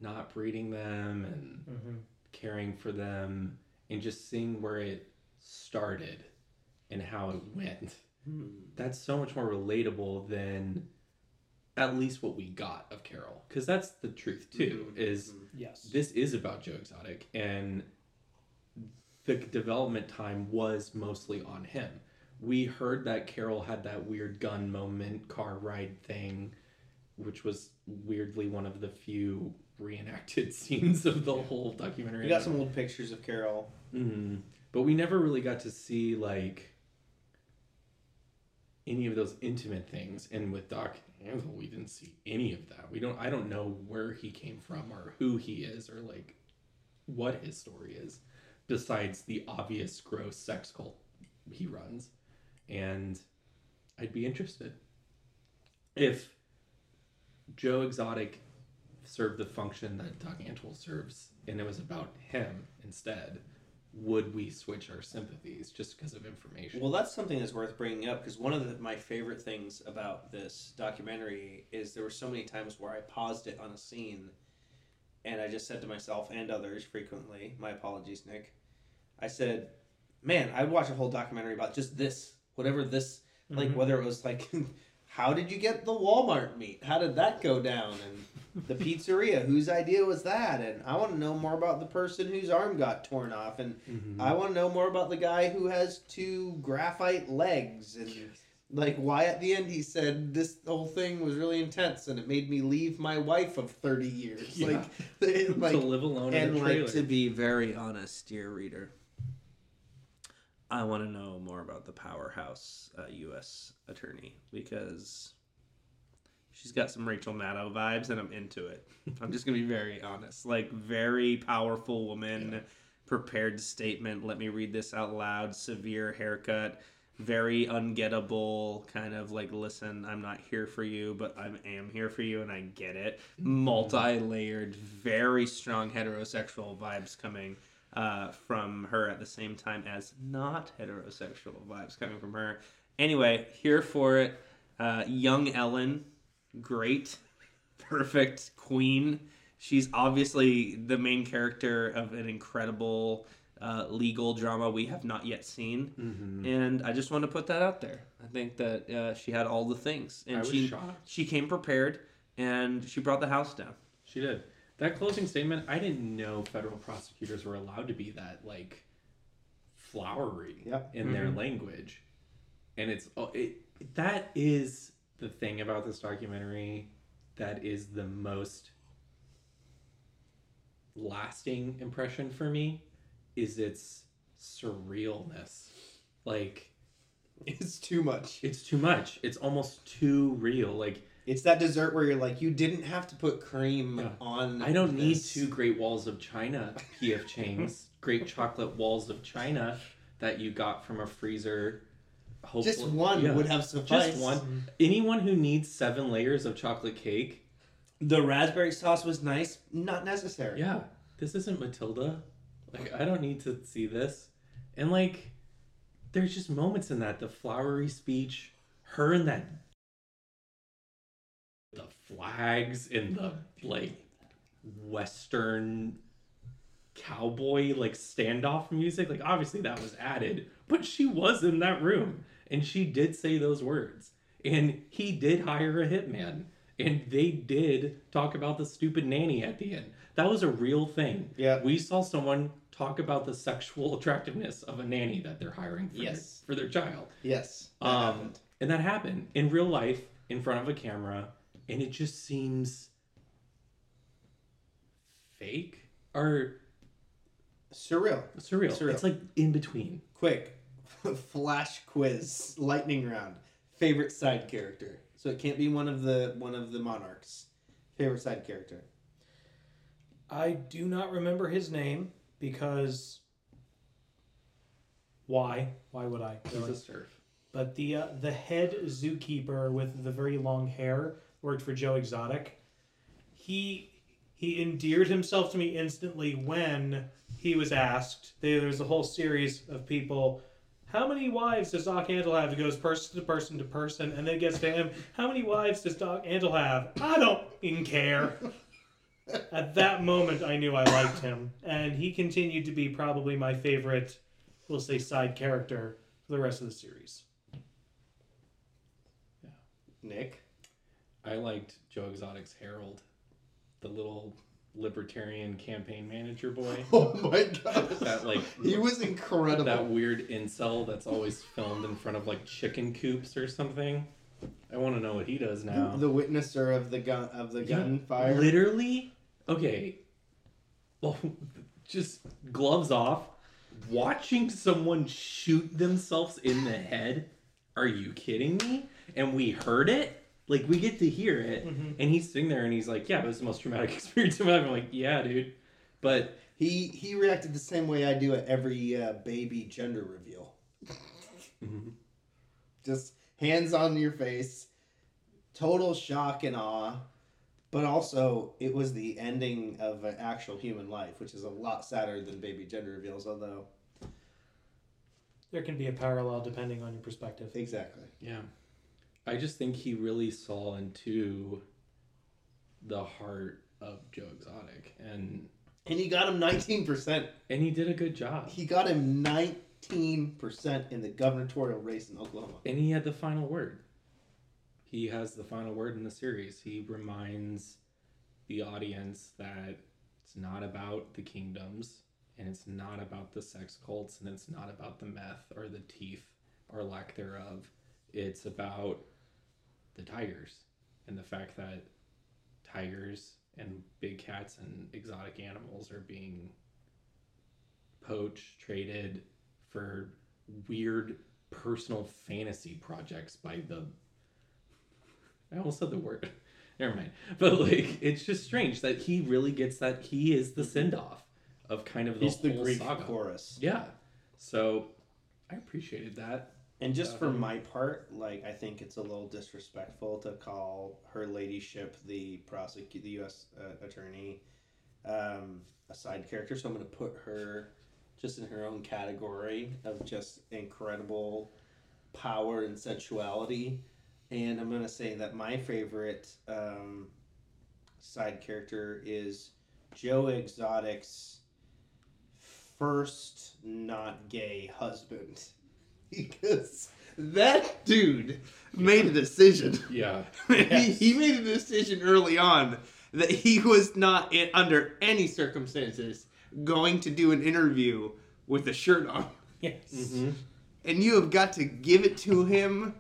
not breeding them and Mm-hmm. caring for them and just seeing where it started and how it went. Hmm. That's so much more relatable than at least what we got of Carole. Because that's the truth too, Mhm. is Mhm. Yes. this is about Joe Exotic and the development time was mostly on him. We heard that Carole had that weird gun moment, car ride thing, which was weirdly one of the few reenacted scenes of the whole documentary. We got some old pictures of Carole. hmm But we never really got to see like any of those intimate things. And with Doc Antle, we didn't see any of that. We don't. I don't know where he came from or who he is or like what his story is, besides the obvious gross sex cult he runs. And I'd be interested if Joe Exotic served the function that Doc Antle serves, and it was about him instead, would we switch our sympathies just because of information? Well, that's something that's worth bringing up because one of the, my favorite things about this documentary is there were so many times where I paused it on a scene and I just said to myself and others frequently, my apologies, Nic. I said, man, I'd watch a whole documentary about just this, whatever this, like Mhm. whether it was like, how did you get the Walmart meat? How did that go down? And the pizzeria, whose idea was that? And I want to know more about the person whose arm got torn off. And Mhm. I want to know more about the guy who has two graphite legs and like why at the end he said this whole thing was really intense and it made me leave my wife of 30 years Yeah. like like to live alone and like to be very honest, dear reader, I want to know more about the powerhouse uh, U.S. attorney because she's got some Rachel Maddow vibes, and I'm into it. I'm just gonna be very honest, like very powerful woman, prepared statement. Let me read this out loud. Severe haircut. Very ungettable, kind of like, listen, I'm not here for you, but I am here for you, and I get it. Multi layered, very strong heterosexual vibes coming uh, from her at the same time as not heterosexual vibes coming from her. Anyway, here for it. Uh, young Ellen, great, perfect queen. She's obviously the main character of an incredible uh, legal drama we have not yet seen, Mhm. and I just want to put that out there. I think that uh, she had all the things, and I was she shocked. she came prepared, and she brought the house down. She did. That closing statement, I didn't know federal prosecutors were allowed to be that like flowery Yep. in their Mhm. language. And it's oh, it that is the thing about this documentary that is the most lasting impression for me is its surrealness. Like it's too much it's too much. It's almost too real. Like it's that dessert where you're like you didn't have to put cream Yeah. on I don't need two Great Walls of China PF Chang's Great Chocolate Walls of China that you got from a freezer. Hopefully, just one yeah, would have sufficed just one. Anyone who needs seven layers of chocolate cake, the raspberry sauce was nice not necessary yeah, this isn't Matilda. Like I don't need to see this. And like, there's just moments in that the flowery speech, her and that, the flags and the like western cowboy like standoff music like obviously that was added but she was in that room and she did say those words and he did hire a hitman and they did talk about the stupid nanny at the end that was a real thing Yeah. we saw someone talk about the sexual attractiveness of a nanny that they're hiring for, Yes. their, for their child yes um, happened. and that happened in real life in front of a camera, and it just seems fake or surreal surreal. Surreal. It's like in between. quick flash quiz lightning round favorite side character so it can't be one of the one of the monarchs favorite side character I do not remember his name because why? Why would I? He's really? a serf. But the uh, the head zookeeper with the very long hair worked for Joe Exotic. He he endeared himself to me instantly when he was asked. There, there's a whole series of people. How many wives does Doc Antle have? He goes person to person to person, and then it gets to him. How many wives does Doc Antle have? I don't even care. At that moment, I knew I liked him, and he continued to be probably my favorite, we'll say, side character for the rest of the series. Yeah. Nic I liked Joe Exotic's Herald, the little libertarian campaign manager boy. oh my god that like he was incredible that weird incel that's always filmed in front of like chicken coops or something. I want to know what he does now. the witnesser of the gun of the Yeah, gunfire Literally, okay. Well, just gloves off. Watching someone shoot themselves in the head. Are you kidding me? And we heard it. Like we get to hear it, Mhm. and he's sitting there and he's like, "Yeah, it was the most traumatic experience of my life." I'm like, "Yeah, dude," but he he reacted the same way i do at every uh, baby gender reveal just hands on your face total shock and awe but also it was the ending of an actual human life which is a lot sadder than baby gender reveals although There can be a parallel depending on your perspective. exactly yeah, I just think he really saw into the heart of Joe Exotic, and And he got him 19%. and he did a good job. He got him 19% in the gubernatorial race in Oklahoma. And he had the final word. He has the final word in the series. He reminds the audience that it's not about the kingdoms and it's not about the sex cults and it's not about the meth or the teeth or lack thereof. It's about the tigers and the fact that tigers and big cats and exotic animals are being poached, traded for weird personal fantasy projects by the I almost said the word. Never mind. But like it's just strange that he really gets that he is the send off of kind of the He's the Greek saga. chorus. Yeah. So I appreciated that. And just for my part, like I think it's a little disrespectful to call her ladyship the prosecute the U.S. Uh, attorney um, a side character. So I'm going to put her just in her own category of just incredible power and sensuality. And I'm going to say that my favorite um, side character is Joe Exotic's first not gay husband because that dude made a decision. Yeah. he, he made a decision early on that he was not in, under any circumstances going to do an interview with a shirt on. Yes. Mm-hmm. And you have got to give it to him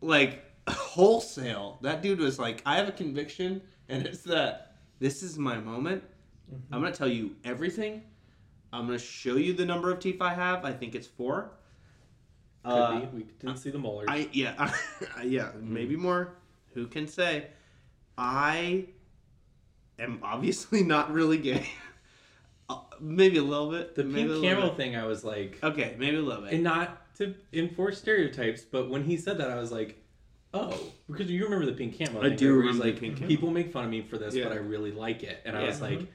like wholesale. That dude was like, I have a conviction, and it's that this is my moment. I'm going to tell you everything. I'm going to show you the number of teeth I have. I think it's four. Could Uh, be. We didn't see the molars. I yeah yeah maybe more. Who can say? I am obviously not really gay. Uh, maybe a little bit. the pink camo bit. thing, I was like, Okay, maybe a little bit. and not to enforce stereotypes, but when he said that, I was like, oh, because you remember the pink camo. I thing, do right? Remember the like, pink camo. people make fun of me for this, Yeah. but I really like it, and I Yeah. was like,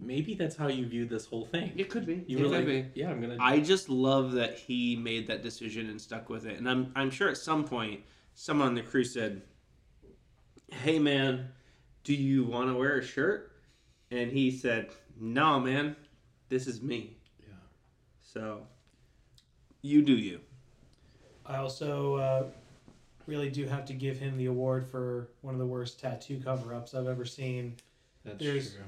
maybe that's how you view this whole thing. it could be. You it were could like, be. yeah, I'm gonna. I just love that he made that decision and stuck with it. And I'm I'm sure at some point someone on the crew said, "Hey man, do you want to wear a shirt?" And he said, "No, man. This is me." Yeah. So you do you. I also uh, really do have to give him the award for one of the worst tattoo cover-ups I've ever seen. That's There's- true.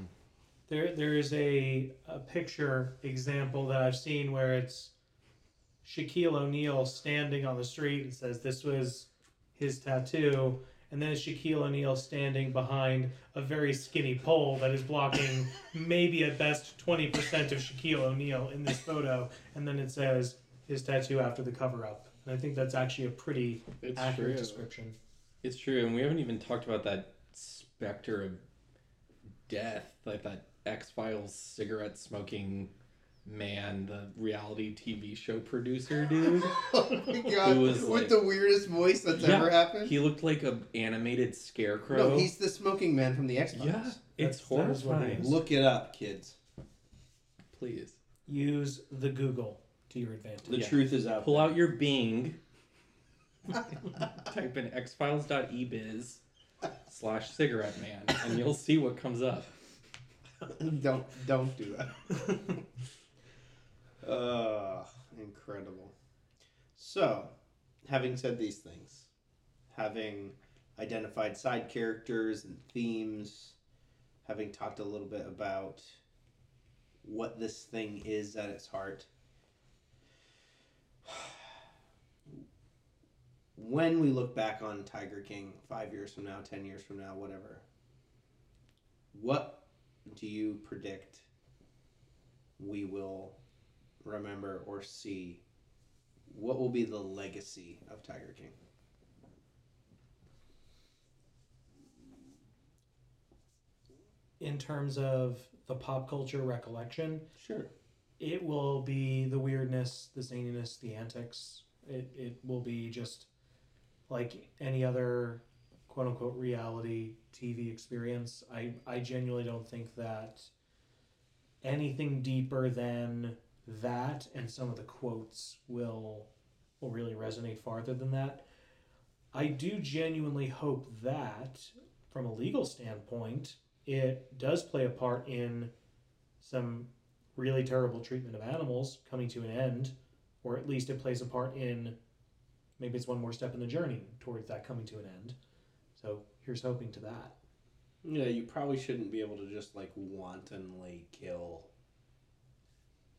There, there is a, a picture example that I've seen where it's Shaquille O'Neal standing on the street and says this was his tattoo, and then it's Shaquille O'Neal standing behind a very skinny pole that is blocking maybe at best twenty percent of Shaquille O'Neal in this photo, and then it says his tattoo after the cover up. And I think that's actually a pretty It's accurate true. description. It's true, and we haven't even talked about that specter of death, like that X Files cigarette smoking man, the reality TV show producer dude. Oh my god, It was with like- the weirdest voice that's Yeah, happened. he looked like a animated scarecrow. No, he's the smoking man from the X Files. yeah, it's That's- that is horrifying. is. Look it up, kids. Please Use the Google to your advantage. The Yeah. truth is out. pull out your Bing. type in xfiles.ebiz slash cigarette man, and you'll see what comes up. Don't don't do that. uh, incredible. So, having said these things, having identified side characters and themes, having talked a little bit about what this thing is at its heart. When we look back on Tiger King five years from now, ten years from now, whatever, what do you predict we will remember or see? What will be the legacy of Tiger King? in terms of the pop culture recollection, Sure. it will be the weirdness, the zaniness, the antics. It, it will be just like any other quote unquote reality TV experience. I, I genuinely don't think that anything deeper than that and some of the quotes will will really resonate farther than that. I do genuinely hope that from a legal standpoint, it does play a part in some really terrible treatment of animals coming to an end, or at least it plays a part in maybe it's one more step in the journey towards that coming to an end. So here's hoping to that. Yeah, you probably shouldn't be able to just like wantonly kill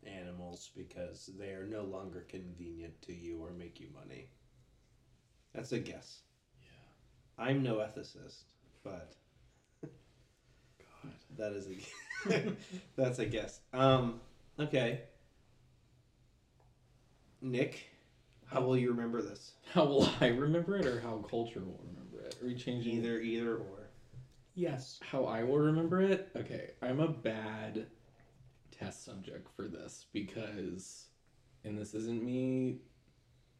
animals because they are no longer convenient to you or make you money. That's a guess. Yeah. I'm no ethicist, but God. that is a that's a guess. Um, okay. Nic, how will you remember this? How will I remember it, or how culture will remember it? Are we changing Either, either, or. Yes. how I will remember it? Okay, I'm a bad test subject for this because, and this isn't me,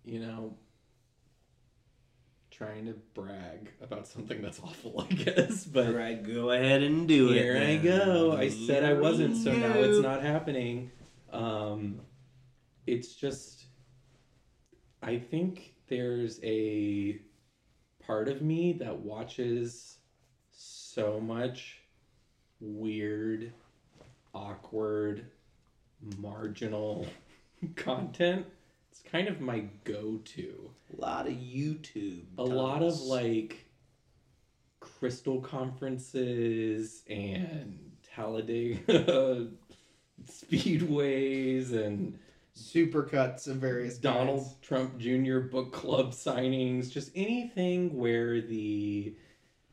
you know, trying to brag about something that's awful, I guess, but. All right, go ahead and do it. Here I go. I said I wasn't, so we now it's not happening. Um, it's just, I think there's a part of me that watches so much weird, awkward, marginal content. It's kind of my go to A lot of YouTube. a lot of like crystal conferences and Talladega speedways and supercuts of various Donald kinds. Trump Jr. book club signings, just anything where the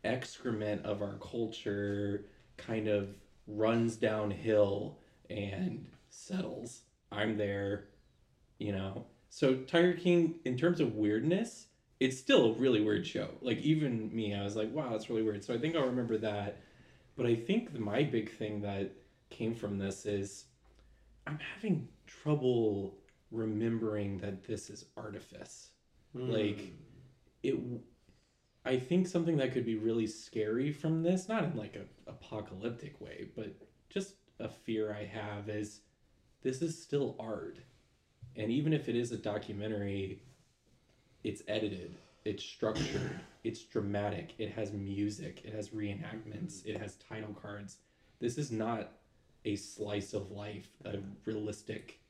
excrement of our culture kind of runs downhill and settles. I'm there, you know. So Tiger King, in terms of weirdness, it's still a really weird show. Like even me, I was like, wow, that's really weird. So I think I'll remember that. But I think my big thing that came from this is I'm having trouble remembering that this is artifice. Like Hmm. it I think something that could be really scary from this, not in like a apocalyptic way, but just a fear I have is this is still art. And even if it is a documentary, it's edited, it's structured, it's dramatic, it has music, it has reenactments, it has title cards. This is not a slice of life, a realistic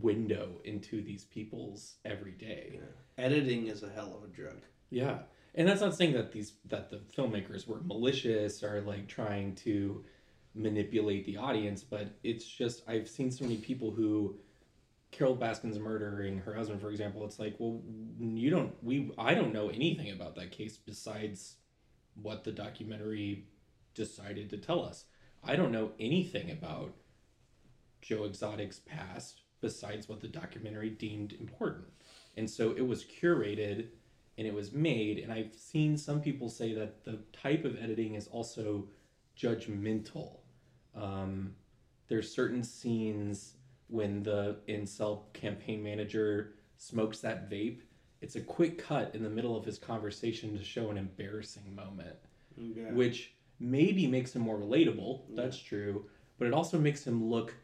window into these people's everyday. editing is a hell of a drug. Yeah. And that's not saying that these that the filmmakers were malicious or like trying to manipulate the audience, but it's just I've seen so many people who Carole Baskin's murdering her husband, for example, it's like, well, you don't we I don't know anything about that case besides what the documentary decided to tell us. I don't know anything about Joe Exotic's past besides what the documentary deemed important. And so it was curated and it was made and I've seen some people say that the type of editing is also judgmental. Um, there's certain scenes when the incel campaign manager smokes that vape. It's a quick cut in the middle of his conversation to show an embarrassing moment Yeah. which maybe makes him more relatable. That's true, but it also makes him look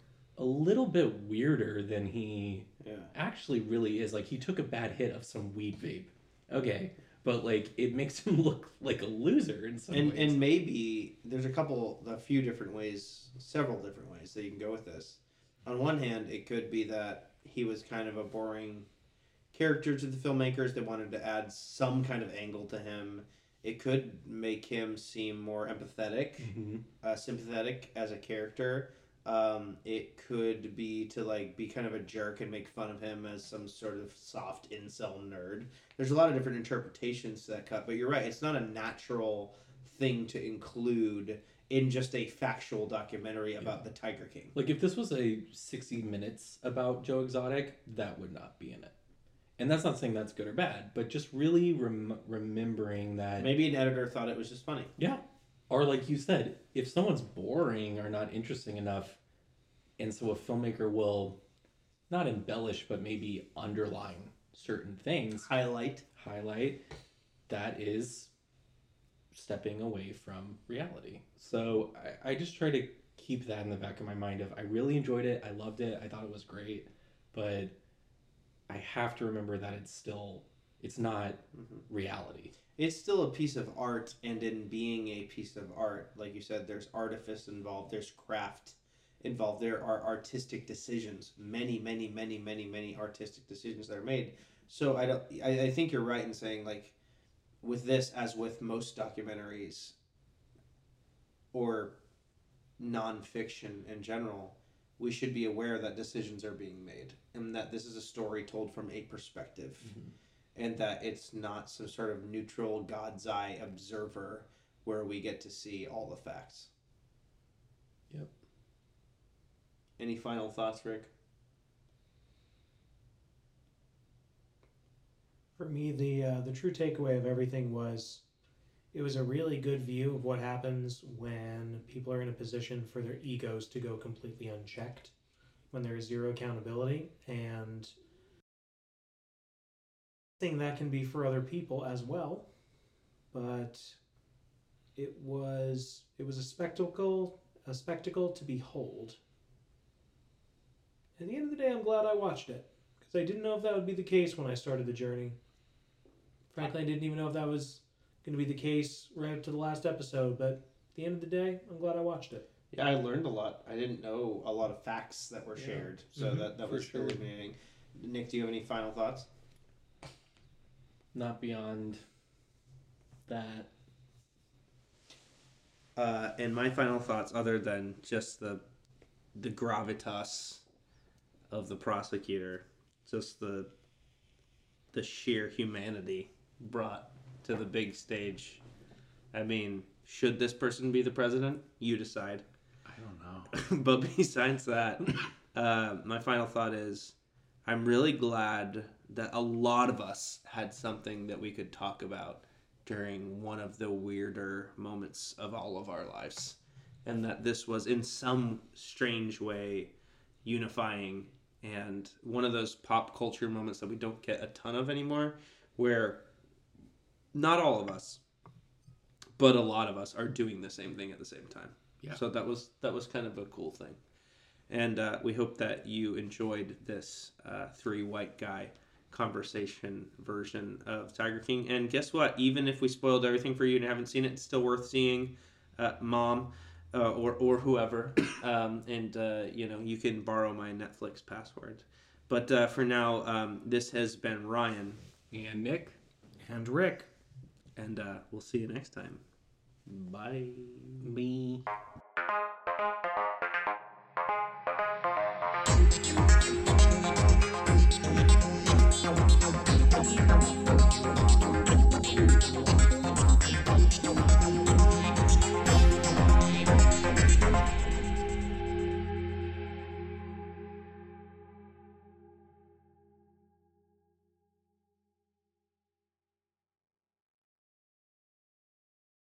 a little bit weirder than he yeah. actually really is. Like he took a bad hit of some weed vape. Okay, but like it makes him look like a loser in some and ways. and maybe there's a couple a few different ways several different ways that you can go with this on one hand it could be that he was kind of a boring character to the filmmakers They wanted to add some kind of angle to him it could make him seem more empathetic Mhm. uh, sympathetic as a character um, it could be to like be kind of a jerk and make fun of him as some sort of soft incel nerd there's a lot of different interpretations to that cut but you're right it's not a natural thing to include in just a factual documentary about the tiger king Like if this was a 60 minutes about Joe Exotic, that would not be in it. And that's not saying that's good or bad, but just really rem- remembering that maybe an editor thought it was just funny Yeah. Or like you said, if someone's boring or not interesting enough, and so a filmmaker will not embellish but maybe underline certain things, highlight highlight, that is stepping away from reality. So I, I just try to keep that in the back of my mind of I really enjoyed it, I loved it, I thought it was great, but I have to remember that it's still it's not Mhm. reality. It's still a piece of art and in being a piece of art like you said there's artifice involved there's craft involved there are artistic decisions many many many many many artistic decisions that are made. So i don't i, I think you're right in saying like with this as with most documentaries or nonfiction in general we should be aware that decisions are being made and that this is a story told from a perspective mm-hmm. And that it's not some sort of neutral God's eye observer where we get to see all the facts. Yep. Any final thoughts, Rick? For me, the uh, the true takeaway of everything was, it was a really good view of what happens when people are in a position for their egos to go completely unchecked, when there is zero accountability, and thing that can be for other people as well. But it was it was a spectacle a spectacle to behold. At the end of the day, I'm glad I watched it because I didn't know if that would be the case when I started the journey. Frankly, I didn't even know if that was going to be the case right up to the last episode. But at the end of the day, I'm glad I watched it. Yeah, I learned a lot. I didn't know a lot of facts that were Yeah. shared, so Mhm, that that was sure. illuminating. Nic, do you have any final thoughts? Not beyond that. Uh, and my final thoughts, other than just the the gravitas of the prosecutor, just the the sheer humanity brought to the big stage. I mean, should this person be the president? You decide. I don't know. but besides that, uh, my final thought is I'm really glad that a lot of us had something that we could talk about during one of the weirder moments of all of our lives. And that this was in some strange way unifying and one of those pop culture moments that we don't get a ton of anymore where not all of us but a lot of us are doing the same thing at the same time Yeah. so that was that was kind of a cool thing and uh, we hope that you enjoyed this uh, three white guy conversation version of Tiger King. And guess what? Even if we spoiled everything for you and haven't seen it, it's still worth seeing. Uh, Mom. Uh, or, or whoever, um, and uh, you know you can borrow my Netflix password. But uh, for now, um, this has been Ryan and Nic and Rick, and uh, we'll see you next time. Bye. Bye.